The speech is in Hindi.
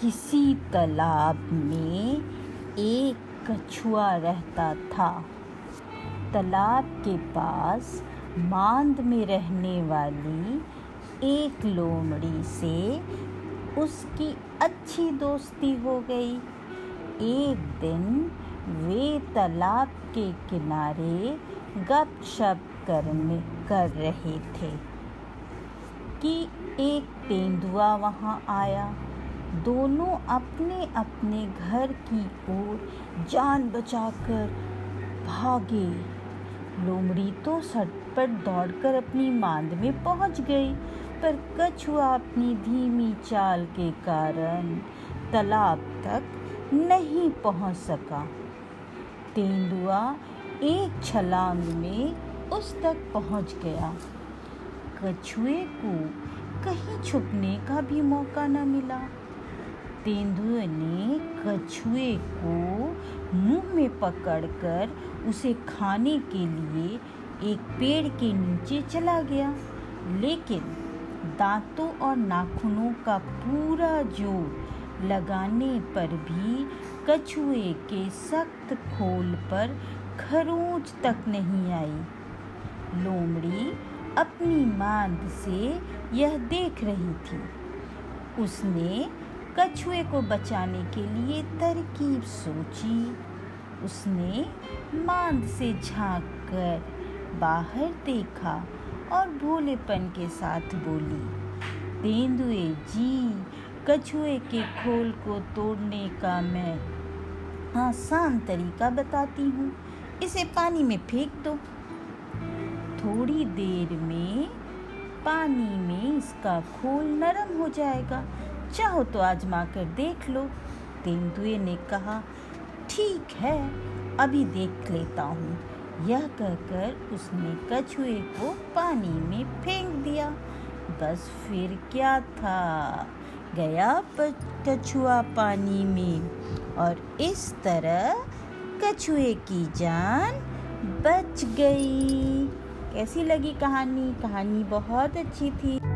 किसी तालाब में एक कछुआ रहता था। तालाब के पास मांद में रहने वाली एक लोमड़ी से उसकी अच्छी दोस्ती हो गई। एक दिन वे तालाब के किनारे गपशप करने कर रहे थे कि एक तेंदुआ वहाँ आया। दोनों अपने अपने घर की ओर जान बचाकर भागे। लोमड़ी तो सटपट दौड़कर अपनी मांद में पहुँच गई, पर कछुआ अपनी धीमी चाल के कारण तालाब तक नहीं पहुँच सका। तेंदुआ एक छलांग में उस तक पहुँच गया। कछुए को कहीं छुपने का भी मौका न मिला। तेंदुए ने कछुए को मुँह में पकड़कर उसे खाने के लिए एक पेड़ के नीचे चला गया। लेकिन दांतों और नाखूनों का पूरा ज़ोर लगाने पर भी कछुए के सख्त खोल पर खरोंच तक नहीं आई। लोमड़ी अपनी मांद से यह देख रही थी। उसने कछुए को बचाने के लिए तरकीब सोची। उसने मांद से झाँक कर बाहर देखा और भोलेपन के साथ बोली, तेंदुए जी, कछुए के खोल को तोड़ने का मैं आसान तरीका बताती हूँ। इसे पानी में फेंक दो। थोड़ी देर में पानी में इसका खोल नरम हो जाएगा। चाहो तो आजमा कर देख लो। तेंदुए ने कहा, ठीक है, अभी देख लेता हूँ। यह कहकर उसने कछुए को पानी में फेंक दिया। बस फिर क्या था? गया कछुआ पानी में। और इस तरह कछुए की जान बच गई। कैसी लगी कहानी? कहानी बहुत अच्छी थी।